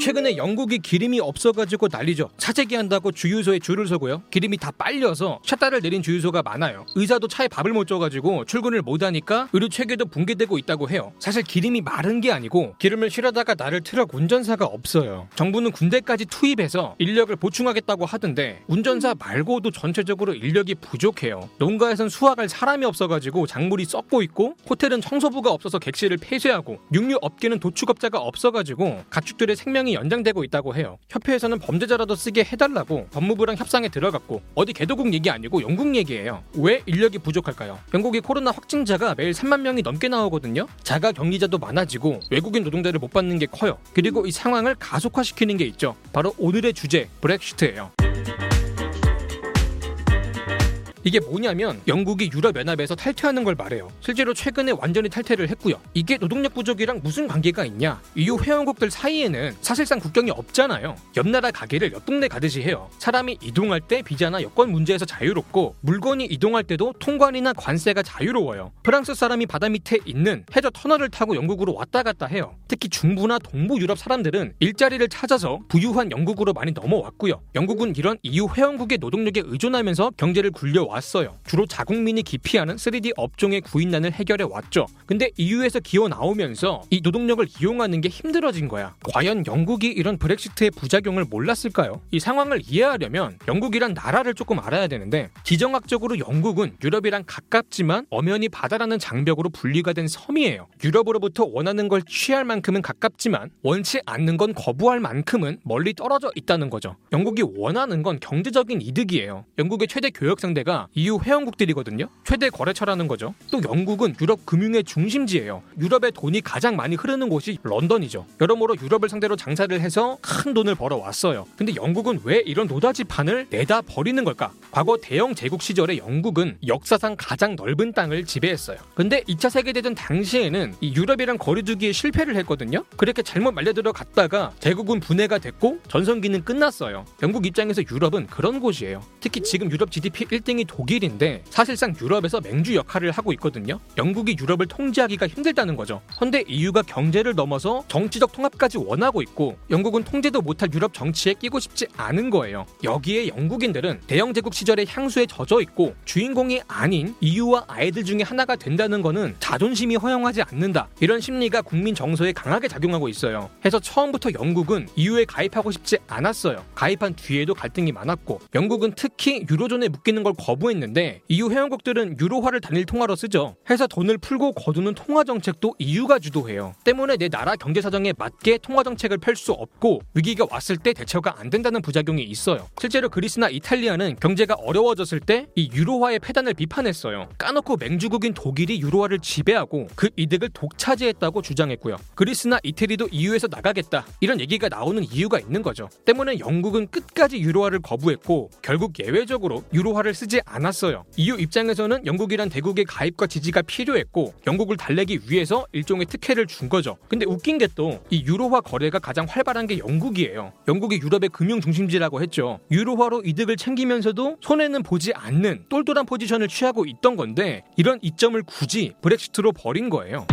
최근에 영국이 기름이 없어가지고 난리죠. 차재기 한다고 주유소에 줄을 서고요. 기름이 다 빨려서 샷다를 내린 주유소가 많아요. 의사도 차에 밥을 못 줘가지고 출근을 못하니까 의료 체계도 붕괴되고 있다고 해요. 사실 기름이 마른 게 아니고 기름을 실어다가 나를 트럭 운전사가 없어요. 정부는 군대까지 투입해서 인력을 보충하겠다고 하던데 운전사 말고도 전체적으로 인력이 부족해요. 농가에선 수확할 사람이 없어가지고 작물이 썩고 있고 호텔은 청소부가 없어서 객실을 폐쇄하고 육류 업계는 도축업자가 없어가지고 가축들의 생명 이 연장되고 있다고 해요. 협회에서는 범죄자라도 쓰게 해달라고 법무부랑 협상에 들어갔고 어디 개도국 얘기 아니고 영국 얘기예요. 왜 인력이 부족할까요? 영국이 코로나 확진자가 매일 3만 명이 넘게 나오거든요. 자가 격리자도 많아지고 외국인 노동자를 못 받는 게 커요. 그리고 이 상황을 가속화시키는 게 있죠. 바로 오늘의 주제 브렉시트예요. 이게 뭐냐면 영국이 유럽 연합에서 탈퇴하는 걸 말해요. 실제로 최근에 완전히 탈퇴를 했고요. 이게 노동력 부족이랑 무슨 관계가 있냐? EU 회원국들 사이에는 사실상 국경이 없잖아요. 옆 나라 가게를 옆 동네 가듯이 해요. 사람이 이동할 때 비자나 여권 문제에서 자유롭고 물건이 이동할 때도 통관이나 관세가 자유로워요. 프랑스 사람이 바다 밑에 있는 해저 터널을 타고 영국으로 왔다 갔다 해요. 특히 중부나 동부 유럽 사람들은 일자리를 찾아서 부유한 영국으로 많이 넘어왔고요. 영국은 이런 EU 회원국의 노동력에 의존하면서 경제를 굴려 왔 어요. 주로 자국민이 기피하는 3D 업종의 구인난을 해결해 왔죠. 근데 EU에서 기어 나오면서 이 노동력을 이용하는 게 힘들어진 거야. 과연 영국이 이런 브렉시트의 부작용을 몰랐을까요? 이 상황을 이해하려면 영국이란 나라를 조금 알아야 되는데 지정학적으로 영국은 유럽이랑 가깝지만 엄연히 바다라는 장벽으로 분리가 된 섬이에요. 유럽으로부터 원하는 걸 취할 만큼은 가깝지만 원치 않는 건 거부할 만큼은 멀리 떨어져 있다는 거죠. 영국이 원하는 건 경제적인 이득이에요. 영국의 최대 교역 상대가 EU 회원국들이거든요. 최대 거래처라는 거죠. 또 영국은 유럽 금융의 중심지예요. 유럽의 돈이 가장 많이 흐르는 곳이 런던이죠. 여러모로 유럽을 상대로 장사를 해서 큰 돈을 벌어 왔어요. 근데 영국은 왜 이런 노다지 판을 내다 버리는 걸까? 과거 대영 제국 시절에 영국은 역사상 가장 넓은 땅을 지배했어요. 근데 2차 세계대전 당시에는 이 유럽이랑 거리두기에 실패를 했거든요. 그렇게 잘못 말려들어 갔다가 제국은 분해가 됐고 전성기는 끝났어요. 영국 입장에서 유럽은 그런 곳이에요. 특히 지금 유럽 GDP 1등이 독일인데 사실상 유럽에서 맹주 역할을 하고 있거든요. 영국이 유럽을 통제하기가 힘들다는 거죠. 현대 EU가 경제를 넘어서 정치적 통합까지 원하고 있고 영국은 통제도 못할 유럽 정치에 끼고 싶지 않은 거예요. 여기에 영국인들은 대영 제국 시절의 향수에 젖어 있고 주인공이 아닌 EU와 아이들 중에 하나가 된다는 거는 자존심이 허용하지 않는다. 이런 심리가 국민 정서에 강하게 작용하고 있어요. 해서 처음부터 영국은 EU에 가입하고 싶지 않았어요. 가입한 뒤에도 갈등이 많았고 영국은 특히 유로존에 묶이는 걸 거부 했는데 EU 회원국들은 유로화를 단일 통화로 쓰죠. 해서 돈을 풀고 거두는 통화 정책도 EU가 주도해요. 때문에 내 나라 경제 사정에 맞게 통화 정책을 펼 수 없고 위기가 왔을 때 대처가 안 된다는 부작용이 있어요. 실제로 그리스나 이탈리아는 경제가 어려워졌을 때 이 유로화의 폐단을 비판했어요. 까놓고 맹주국인 독일이 유로화를 지배하고 그 이득을 독차지했다고 주장했고요. 그리스나 이태리도 EU에서 나가겠다 이런 얘기가 나오는 이유가 있는 거죠. 때문에 영국은 끝까지 유로화를 거부했고 결국 예외적으로 유로화를 쓰지 않 았어요. EU 입장에서는 영국이란 대국의 가입과 지지가 필요했고 영국을 달래기 위해서 일종의 특혜를 준 거죠. 근데 웃긴 게 또 이 유로화 거래가 가장 활발한 게 영국이에요. 영국이 유럽의 금융 중심지라고 했죠. 유로화로 이득을 챙기면서도 손해는 보지 않는 똘똘한 포지션을 취하고 있던 건데 이런 이점을 굳이 브렉시트로 버린 거예요.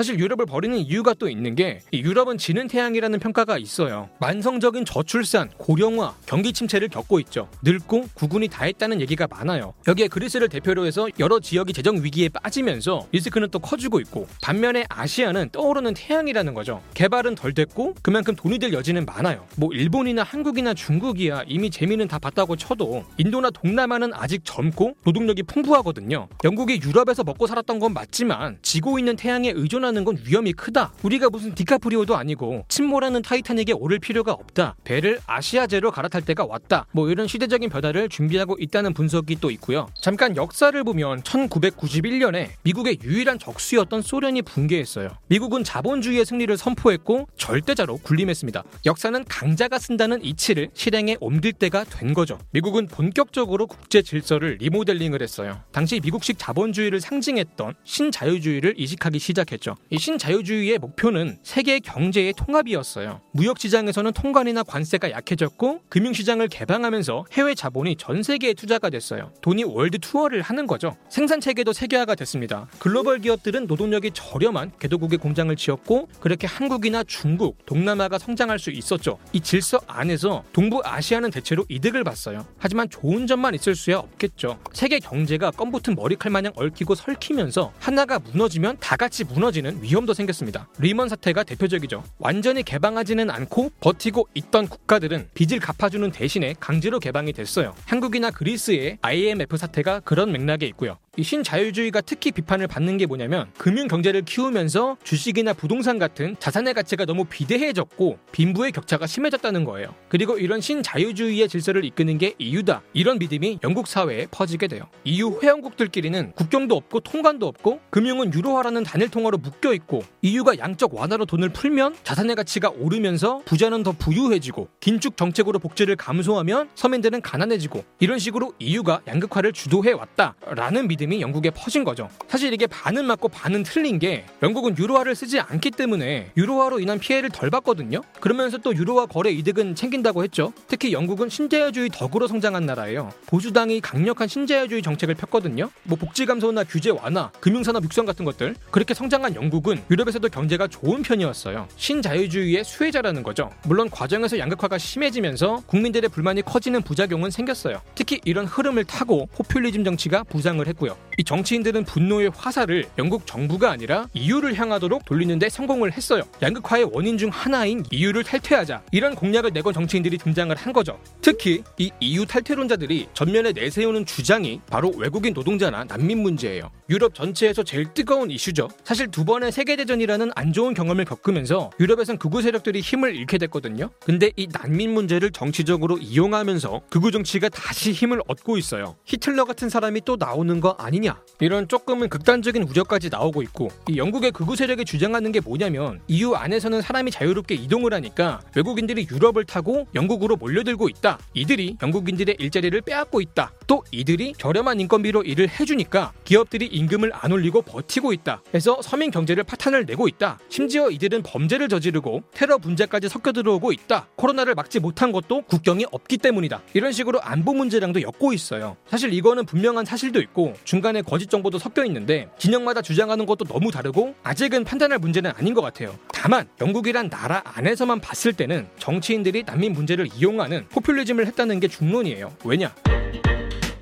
사실 유럽을 버리는 이유가 또 있는 게 유럽은 지는 태양이라는 평가가 있어요. 만성적인 저출산, 고령화, 경기 침체를 겪고 있죠. 늙고 구군이 다 했다는 얘기가 많아요. 여기에 그리스를 대표로 해서 여러 지역이 재정 위기에 빠지면서 리스크는 또 커지고 있고 반면에 아시아는 떠오르는 태양이라는 거죠. 개발은 덜 됐고 그만큼 돈이 될 여지는 많아요. 뭐 일본이나 한국이나 중국이야 이미 재미는 다 봤다고 쳐도 인도나 동남아는 아직 젊고 노동력이 풍부하거든요. 영국이 유럽에서 먹고 살았던 건 맞지만 지고 있는 태양에 의존 한 하는 건 위험이 크다. 우리가 무슨 디카프리오도 아니고 침몰하는 타이타닉에 오를 필요가 없다. 배를 아시아제로 갈아탈 때가 왔다. 뭐 이런 시대적인 변화를 준비하고 있다는 분석이 또 있고요. 잠깐 역사를 보면 1991년에 미국의 유일한 적수였던 소련이 붕괴했어요. 미국은 자본주의의 승리를 선포했고 절대자로 군림했습니다. 역사는 강자가 쓴다는 이치를 실행에 옮길 때가 된 거죠. 미국은 본격적으로 국제 질서를 리모델링을 했어요. 당시 미국식 자본주의를 상징했던 신자유주의를 이식하기 시작했죠. 이 신자유주의의 목표는 세계 경제의 통합이었어요. 무역 시장에서는 통관이나 관세가 약해졌고 금융 시장을 개방하면서 해외 자본이 전 세계에 투자가 됐어요. 돈이 월드 투어를 하는 거죠. 생산 체계도 세계화가 됐습니다. 글로벌 기업들은 노동력이 저렴한 개도국의 공장을 지었고 그렇게 한국이나 중국, 동남아가 성장할 수 있었죠. 이 질서 안에서 동부 아시아는 대체로 이득을 봤어요. 하지만 좋은 점만 있을 수야 없겠죠. 세계 경제가 껌 붙은 머리칼 마냥 얽히고 설키면서 하나가 무너지면 다 같이 무너지는 위험도 생겼습니다. 리먼 사태가 대표적이죠. 완전히 개방하지는 않고 버티고 있던 국가들은 빚을 갚아주는 대신에 강제로 개방이 됐어요. 한국이나 그리스의 IMF 사태가 그런 맥락에 있고요. 이 신자유주의가 특히 비판을 받는 게 뭐냐면 금융 경제를 키우면서 주식이나 부동산 같은 자산의 가치가 너무 비대해졌고 빈부의 격차가 심해졌다는 거예요. 그리고 이런 신자유주의의 질서를 이끄는 게 EU다. 이런 믿음이 영국 사회에 퍼지게 돼요. EU 회원국들끼리는 국경도 없고 통관도 없고 금융은 유로화라는 단일 통화로 묶여 있고 EU가 양적 완화로 돈을 풀면 자산의 가치가 오르면서 부자는 더 부유해지고 긴축 정책으로 복지를 감소하면 서민들은 가난해지고 이런 식으로 EU가 양극화를 주도해 왔다라는 믿음 믿음이 영국에 퍼진 거죠. 사실 이게 반은 맞고 반은 틀린 게 영국은 유로화를 쓰지 않기 때문에 유로화로 인한 피해를 덜 받거든요. 그러면서 또 유로화 거래 이득은 챙긴다고 했죠. 특히 영국은 신자유주의 덕으로 성장한 나라예요. 보수당이 강력한 신자유주의 정책을 폈거든요. 뭐 복지 감소나 규제 완화, 금융산업 육성 같은 것들 그렇게 성장한 영국은 유럽에서도 경제가 좋은 편이었어요. 신자유주의의 수혜자라는 거죠. 물론 과정에서 양극화가 심해지면서 국민들의 불만이 커지는 부작용은 생겼어요. 특히 이런 흐름을 타고 포퓰리즘 정치가 부상을 했고요. 있고요. 이 정치인들은 분노의 화살을 영국 정부가 아니라 EU를 향하도록 돌리는데 성공을 했어요. 양극화의 원인 중 하나인 EU를 탈퇴하자 이런 공약을 내건 정치인들이 등장을 한 거죠. 특히 이 EU 탈퇴론자들이 전면에 내세우는 주장이 바로 외국인 노동자나 난민 문제예요. 유럽 전체에서 제일 뜨거운 이슈죠. 사실 두 번의 세계대전이라는 안 좋은 경험을 겪으면서 유럽에선 극우 세력들이 힘을 잃게 됐거든요. 근데 이 난민 문제를 정치적으로 이용하면서 극우 정치가 다시 힘을 얻고 있어요. 히틀러 같은 사람이 또 나오는 거 아니냐. 이런 조금은 극단적인 우려까지 나오고 있고 이 영국의 극우 세력이 주장하는 게 뭐냐면 EU 안에서는 사람이 자유롭게 이동을 하니까 외국인들이 유럽을 타고 영국으로 몰려들고 있다. 이들이 영국인들의 일자리를 빼앗고 있다. 또 이들이 저렴한 인건비로 일을 해주니까 기업들이 임금을 안 올리고 버티고 있다. 해서 서민 경제를 파탄을 내고 있다. 심지어 이들은 범죄를 저지르고 테러 분자까지 섞여 들어오고 있다. 코로나를 막지 못한 것도 국경이 없기 때문이다. 이런 식으로 안보 문제랑도 엮고 있어요. 사실 이거는 분명한 사실도 있고 중간에 거짓 정보도 섞여 있는데 진영마다 주장하는 것도 너무 다르고 아직은 판단할 문제는 아닌 것 같아요. 다만 영국이란 나라 안에서만 봤을 때는 정치인들이 난민 문제를 이용하는 포퓰리즘을 했다는 게 중론이에요. 왜냐?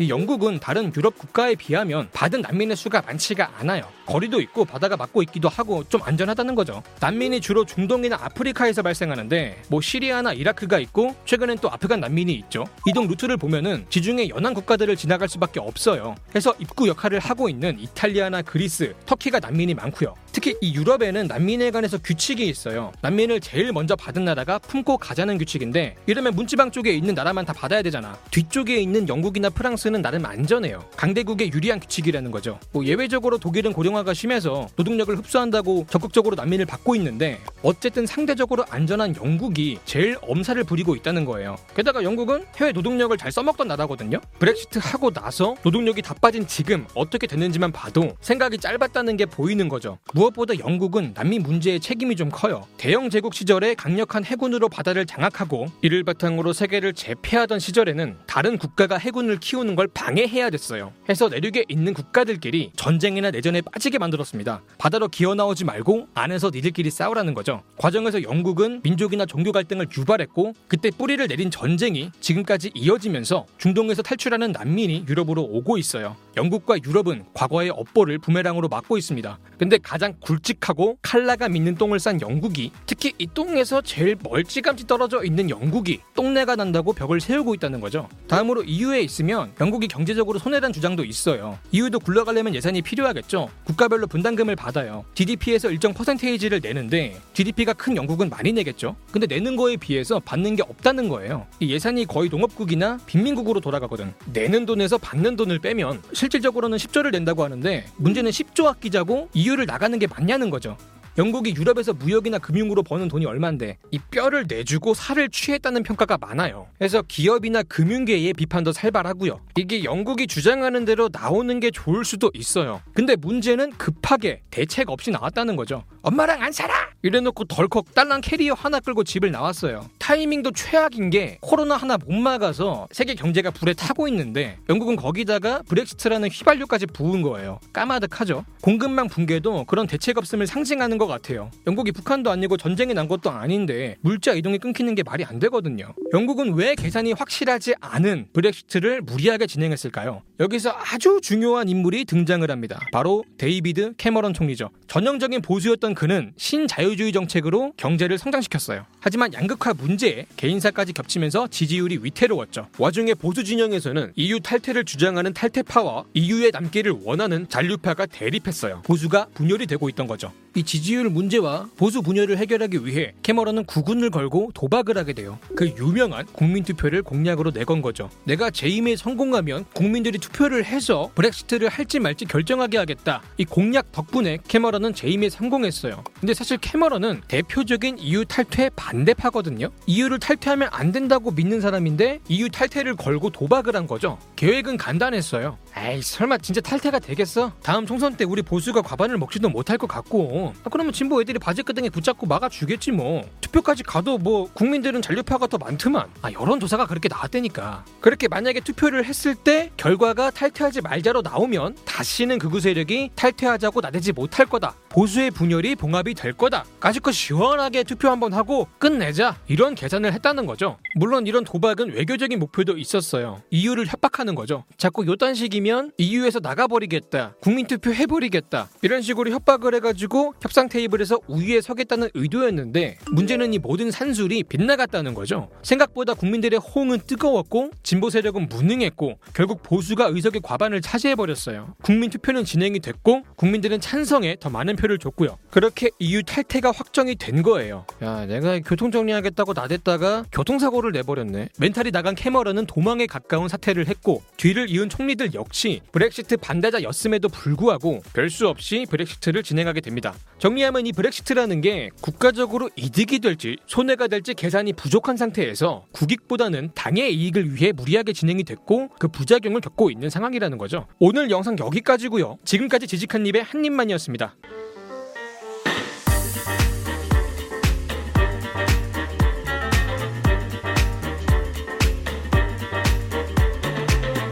이 영국은 다른 유럽 국가에 비하면 받은 난민의 수가 많지가 않아요. 거리도 있고 바다가 막고 있기도 하고 좀 안전하다는 거죠. 난민이 주로 중동이나 아프리카에서 발생하는데 뭐 시리아나 이라크가 있고 최근엔 또 아프간 난민이 있죠. 이동 루트를 보면은 지중해 연안 국가들을 지나갈 수밖에 없어요. 해서 입구 역할을 하고 있는 이탈리아나 그리스, 터키가 난민이 많고요. 특히 이 유럽에는 난민에 관해서 규칙이 있어요. 난민을 제일 먼저 받은 나라가 품고 가자는 규칙인데 이러면 문지방 쪽에 있는 나라만 다 받아야 되잖아. 뒤쪽에 있는 영국이나 프랑스 는 나름 안전해요. 강대국에 유리한 규칙이라는 거죠. 뭐 예외적으로 독일은 고령화가 심해서 노동력을 흡수한다고 적극적으로 난민을 받고 있는데 어쨌든 상대적으로 안전한 영국이 제일 엄살을 부리고 있다는 거예요. 게다가 영국은 해외 노동력을 잘 써먹던 나라거든요. 브렉시트 하고 나서 노동력이 다 빠진 지금 어떻게 됐는지만 봐도 생각이 짧았다는 게 보이는 거죠. 무엇보다 영국은 난민 문제의 책임이 좀 커요. 대영 제국 시절에 강력한 해군으로 바다를 장악하고 이를 바탕으로 세계를 제패하던 시절에는 다른 국가가 해군을 키우는 걸 방해해야 됐어요. 해서 내륙에 있는 국가들끼리 전쟁이나 내전에 빠지게 만들었습니다. 바다로 기어 나오지 말고 안에서 니들끼리 싸우라는 거죠. 과정에서 영국은 민족이나 종교 갈등을 유발했고 그때 뿌리를 내린 전쟁이 지금까지 이어지면서 중동에서 탈출하는 난민이 유럽으로 오고 있어요. 영국과 유럽은 과거의 업보를 부메랑으로 막고 있습니다. 근데 가장 굵직하고 칼라가 믿는 똥을 싼 영국이 특히 이 똥에서 제일 멀찌감치 떨어져 있는 영국이 똥내가 난다고 벽을 세우고 있다는 거죠. 다음으로 EU에 있으면 영 국이 경제적으로 손해란 주장도 있어요. EU도 굴러가려면 예산이 필요하겠죠. 국가별로 분담금을 받아요. GDP에서 일정 퍼센테이지를 내는데 GDP가 큰 영국은 많이 내겠죠. 근데 내는 거에 비해서 받는 게 없다는 거예요. 이 예산이 거의 농업국이나 빈민국으로 돌아가거든. 내는 돈에서 받는 돈을 빼면 실질적으로는 10조를 낸다고 하는데 문제는 10조 아끼자고 EU를 나가는 게 맞냐는 거죠. 영국이 유럽에서 무역이나 금융으로 버는 돈이 얼만데 이 뼈를 내주고 살을 취했다는 평가가 많아요. 그래서 기업이나 금융계의 비판도 살발하고요. 이게 영국이 주장하는 대로 나오는 게 좋을 수도 있어요. 근데 문제는 급하게 대책 없이 나왔다는 거죠. 엄마랑 안 살아! 이래놓고 덜컥 딸랑 캐리어 하나 끌고 집을 나왔어요. 타이밍도 최악인 게 코로나 하나 못 막아서 세계 경제가 불에 타고 있는데 영국은 거기다가 브렉시트라는 휘발유까지 부은 거예요. 까마득하죠. 공급망 붕괴도 그런 대책 없음을 상징하는 것 같아요. 영국이 북한도 아니고 전쟁이 난 것도 아닌데 물자 이동이 끊기는 게 말이 안 되거든요. 영국은 왜 계산이 확실하지 않은 브렉시트를 무리하게 진행했을까요? 여기서 아주 중요한 인물이 등장을 합니다. 바로 데이비드 캐머런 총리죠. 전형적인 보수였던 그는 신자유주의 정책으로 경제를 성장시켰어요. 하지만 양극화 문제에 개인사까지 겹치면서 지지율이 위태로웠죠. 와중에 보수 진영에서는 EU 탈퇴를 주장하는 탈퇴파와 EU에 남기를 원하는 잔류파가 대립했어요. 보수가 분열이 되고 있던 거죠. 이 지지율 문제와 보수 분열을 해결하기 위해 캐머런은 국운을 걸고 도박을 하게 돼요. 그 유명한 국민투표를 공약으로 내건 거죠. 내가 재임에 성공하면 국민들이 투표를 해서 브렉시트를 할지 말지 결정하게 하겠다. 이 공약 덕분에 캐머런은 재임에 성공했어요. 근데 사실 캐머런은 대표적인 EU 탈퇴 반 대파거든요. EU를 탈퇴하면 안 된다고 믿는 사람인데 EU 탈퇴를 걸고 도박을 한 거죠. 계획은 간단했어요. 에이 설마 진짜 탈퇴가 되겠어? 다음 총선 때 우리 보수가 과반을 먹지도 못할 것 같고. 아, 그러면 진보 애들이 바지끄덩이 붙잡고 막아주겠지 뭐. 투표까지 가도 뭐 국민들은 잔류파가 더 많더만. 아 여론조사가 그렇게 나왔다니까. 그렇게 만약에 투표를 했을 때 결과가 탈퇴하지 말자로 나오면 다시는 극우 세력이 탈퇴하자고 나대지 못할 거다. 보수의 분열이 봉합이 될 거다. 까짓거 시원하게 투표 한번 하고 끝내자. 이런 계산을 했다는 거죠. 물론 이런 도박은 외교적인 목표도 있었어요. EU를 협박하는 거죠. 자꾸 요딴 식이 면 EU에서 나가버리겠다 국민투표 해버리겠다 이런 식으로 협박을 해가지고 협상 테이블에서 우위에 서겠다는 의도였는데 문제는 이 모든 산술이 빗나갔다는 거죠. 생각보다 국민들의 호응은 뜨거웠고 진보 세력은 무능했고 결국 보수가 의석의 과반을 차지해버렸어요. 국민투표는 진행이 됐고 국민들은 찬성에 더 많은 표를 줬고요. 그렇게 EU 탈퇴가 확정이 된 거예요. 야 내가 교통 정리하겠다고 나댔다가 교통사고를 내버렸네. 멘탈이 나간 캐머런은 도망에 가까운 사퇴를 했고 뒤를 이은 총리들 역시 브렉시트 반대자였음에도 불구하고 별수 없이 브렉시트를 진행하게 됩니다. 정리하면 이 브렉시트라는 게 국가적으로 이득이 될지 손해가 될지 계산이 부족한 상태에서 국익보다는 당의 이익을 위해 무리하게 진행이 됐고 그 부작용을 겪고 있는 상황이라는 거죠. 오늘 영상 여기까지고요. 지금까지 지직한 입의 한 입만이었습니다.